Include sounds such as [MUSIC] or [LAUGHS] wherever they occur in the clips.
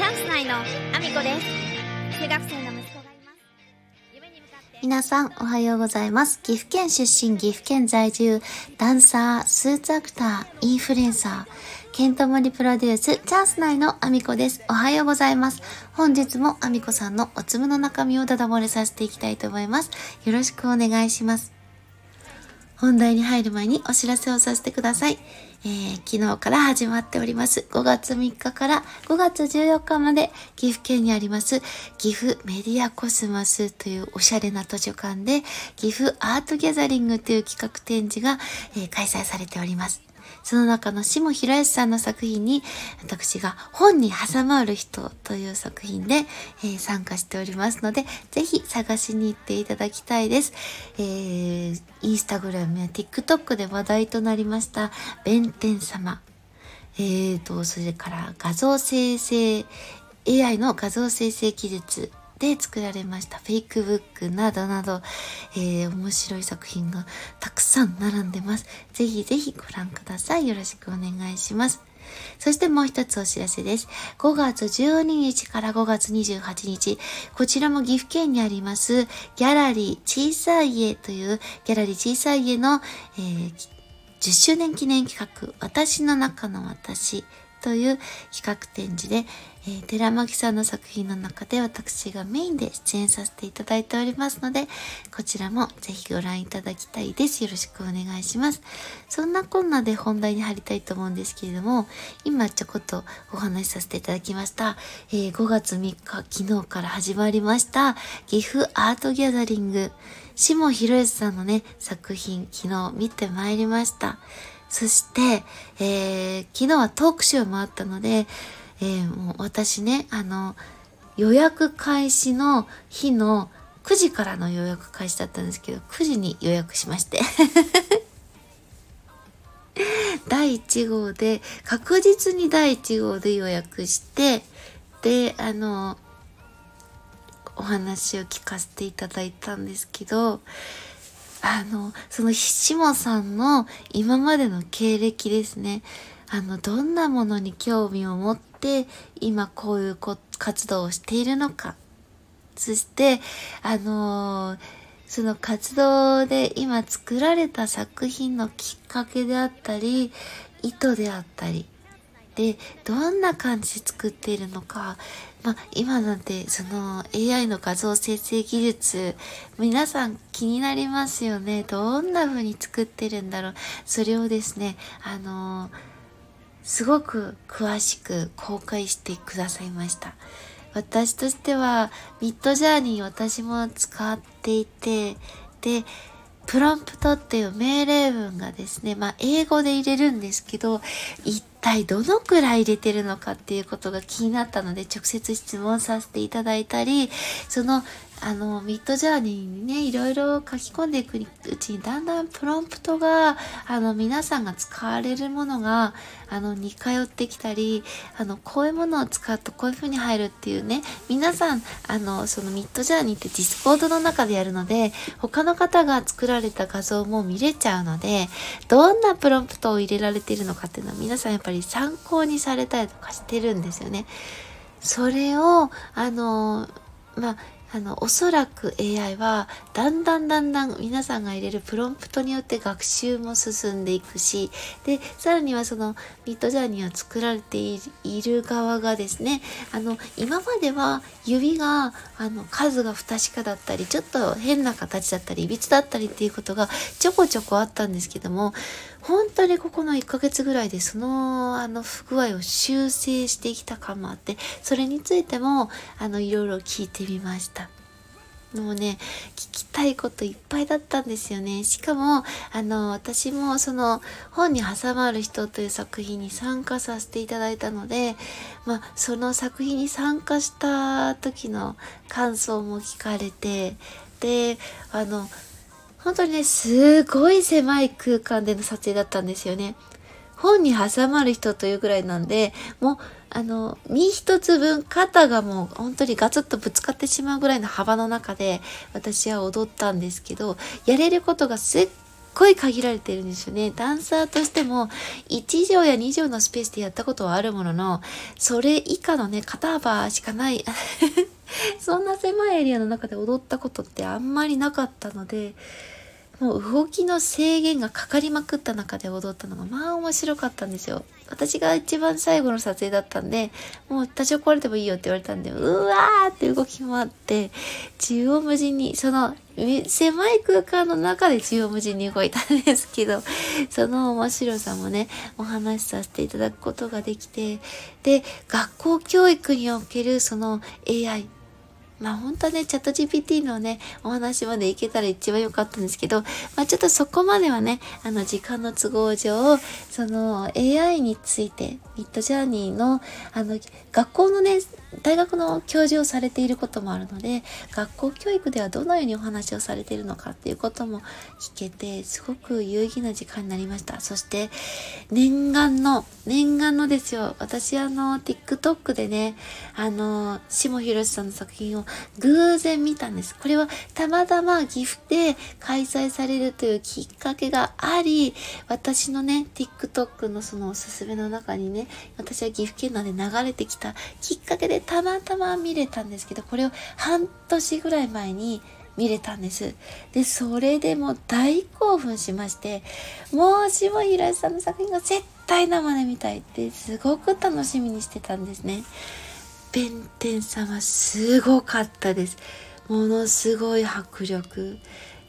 チャンス内のアミコです中学生の息子がいます夢に向かって皆さんおはようございます。岐阜県出身、岐阜県在住、ダンサー、スーツアクター、インフルエンサー、ケントモリプロデュース、チャンス内のアミコです。おはようございます。本日もアミコさんのおつむの中身をダダ漏れさせていきたいと思います。よろしくお願いします。本題に入る前にお知らせをさせてください。えー昨日から始まっております。5月3日から5月14日まで岐阜県にあります岐阜メディアコスマスというおしゃれな図書館で岐阜アートギャザリングという企画展示が、えー開催されております。その中の下平康さんの作品に私が本に挟まる人という作品で、えー参加しておりますので、ぜひ探しに行っていただきたいです。えー、インスタグラムや TikTok で話題となりました、弁天様。えーと、それから画像生成、AI の画像生成技術で作られましたフェイクブックなどなど、えー面白い作品がたくさん並んでます。ぜひぜひご覧ください。よろしくお願いします。そしてもう一つお知らせです。5月12日から5月28日、こちらも岐阜県にあります、ギャラリー小さい家というギャラリー小さい家の、えー10周年記念企画、私の中の私という企画展示で、えー寺巻さんの作品の中で私がメインで出演させていただいておりますので、こちらもぜひご覧いただきたいです。よろしくお願いします。そんなこんなで本題に入りたいと思うんですけれども、今ちょこっとお話しさせていただきました、えー5月3日、昨日から始まりました、岐阜アートギャザリング、下博康さんのね、作品、昨日見てまいりました。そして、えー昨日はトークショーもあったので、えーもう私ね、あの、予約開始の日の9時からの予約開始だったんですけど、9時に予約しまして。[LAUGHS] 第1号で、確実に第1号で予約して、で、あの、お話を聞かせていただいたんですけど、あの、その下さんの今までの経歴ですね。あの、どんなものに興味を持って、今こういうこ活動をしているのか。そして、あのその活動で今作られた作品のきっかけであったり、意図であったり、で、どんな感じで作っているのか、まあ、今なんてその AI の画像生成技術、皆さん気になりますよね。どんな風に作ってるんだろう。それをですね、あのすごく詳しく公開してくださいました。私としては、ミッドジャーニー私も使っていて、で、プロンプトっていう命令文がですね、まあ英語で入れるんですけど、一体どのくらい入れてるのかっていうことが気になったので直接質問させていただいたり、その、あの、ミッドジャーニーにね、いろいろ書き込んでいくうちにだんだんプロンプトが、あの、皆さんが使われるものが、あの、似通ってきたり、あの、こういうものを使うとこういう風に入るっていうね、皆さん、あの、その Midjourney って Discord の中でやるので、他の方が作られた画像も見れちゃうので、どんなプロンプトを入れられているのかっていうのは皆さんやっぱり参考にされたりとかしてるんですよね。それを、あの、まあ、あの、おそらく AI は、だんだんだんだん皆さんが入れるプロンプトによって学習も進んでいくし、で、さらにはその Midjourney を作られている側がですね、あの、今までは指が、あの、数が不確かだったり、ちょっと変な形だったり、いびつだったりっていうことがちょこちょこあったんですけども、本当にここの1ヶ月ぐらいでそのあの不具合を修正してきた感もあってそれについてもあのいろいろ聞いてみました。もうね、聞きたいこといっぱいだったんですよね。しかも、あの、私もその、本に挟まる人という作品に参加させていただいたので、まあ、その作品に参加した時の感想も聞かれて、で、あの、本当にね、すごい狭い空間での撮影だったんですよね。本に挟まる人というぐらいなんで、もう、あの、身一つ分、肩がもう本当にガツッとぶつかってしまうぐらいの幅の中で、私は踊ったんですけど、やれることがすっごい限られてるんですよね。ダンサーとしても1畳や2畳のスペースでやったことはあるものの、それ以下のね、肩幅しかない [LAUGHS] そんな狭いエリアの中で踊ったことってあんまりなかったので、もう動きの制限がかかりまくった中で踊ったのがまあ面白かったんですよ。私が一番最後の撮影だったんで、もう多少壊れてもいいよって言われたんで、うわーって動き回って、縦横無尽に、その狭い空間の中で縦横無尽に動いたんですけど、その面白さもね、お話しさせていただくことができて、で、学校教育におけるその AI、まあ本当はね、チャット GPT のね、お話までいけたら一番良かったんですけど、まあちょっとそこまではね、あの時間の都合上、その AI について、ミッドジャーニーの、あの、学校のね、大学の教授をされていることもあるので学校教育ではどのようにお話をされているのかっていうことも聞けてすごく有意義な時間になりました。そして念願の念願のですよ。私あの TikTok でねあの下博さんの作品を偶然見たんです。これはたまたま岐阜で開催されるというきっかけがあり私のね TikTok のそのおすすめの中にね私は岐阜県内で流れてきたきっかけでたまたま見れたんですけど、これを半年ぐらい前に見れたんです。で、それでも大興奮しまして、もう下平さんの作品が絶対生で見たいってすごく楽しみにしてたんですね。弁天様すごかったです。ものすごい迫力。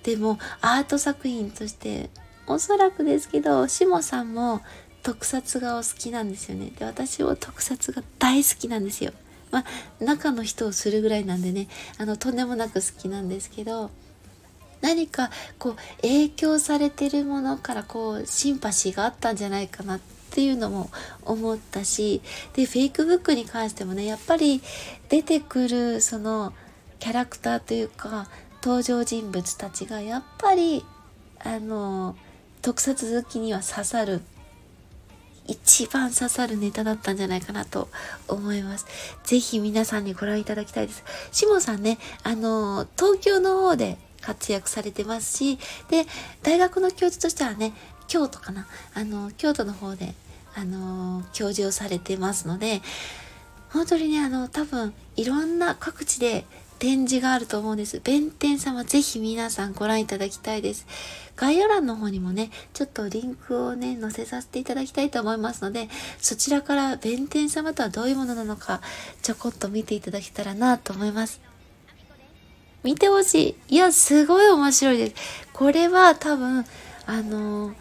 でもアート作品としておそらくですけど、下さんも特撮がお好きなんですよね。で、私も特撮が大好きなんですよ。まあ、中の人をするぐらいなんでねあのとんでもなく好きなんですけど何かこう影響されてるものからこうシンパシーがあったんじゃないかなっていうのも思ったしでフェイクブックに関してもねやっぱり出てくるそのキャラクターというか登場人物たちがやっぱりあの特撮好きには刺さる一番刺さるネタだったんじゃないかなと思います。ぜひ皆さんにご覧いただきたいです。しもさんね、あの、東京の方で活躍されてますし、で、大学の教授としてはね、京都かな、あの、京都の方で、あの、教授をされてますので、本当にね、あの、多分、いろんな各地で展示があると思うんです。弁天様ぜひ皆さんご覧いただきたいです。概要欄の方にもね、ちょっとリンクをね、載せさせていただきたいと思いますので、そちらから弁天様とはどういうものなのか、ちょこっと見ていただけたらなと思います。見てほしい。いや、すごい面白いです。これは多分、あのー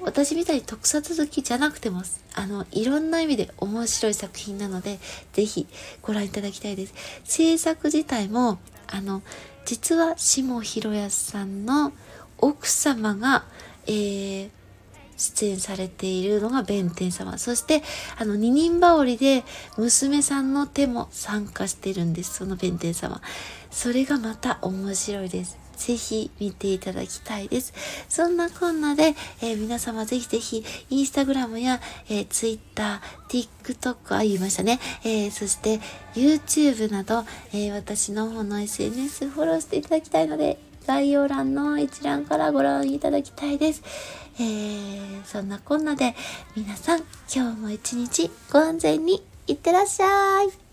私みたいに特撮好きじゃなくても、あの、いろんな意味で面白い作品なので、ぜひご覧いただきたいです。制作自体も、あの、実は下博康さんの奥様が、えー、出演されているのが弁天様。そして、あの、二人羽織で娘さんの手も参加してるんです。その弁天様。それがまた面白いです。ぜひ見ていただきたいです。そんなこんなで、えー、皆様ぜひぜひ、インスタグラムや、えー、ツイッター、TikTok、あ、言いましたね。えー、そして、YouTube など、えー、私の方の SNS フォローしていただきたいので、概要欄の一覧からご覧いただきたいです。えー、そんなこんなで、皆さん、今日も一日ご安全にいってらっしゃい。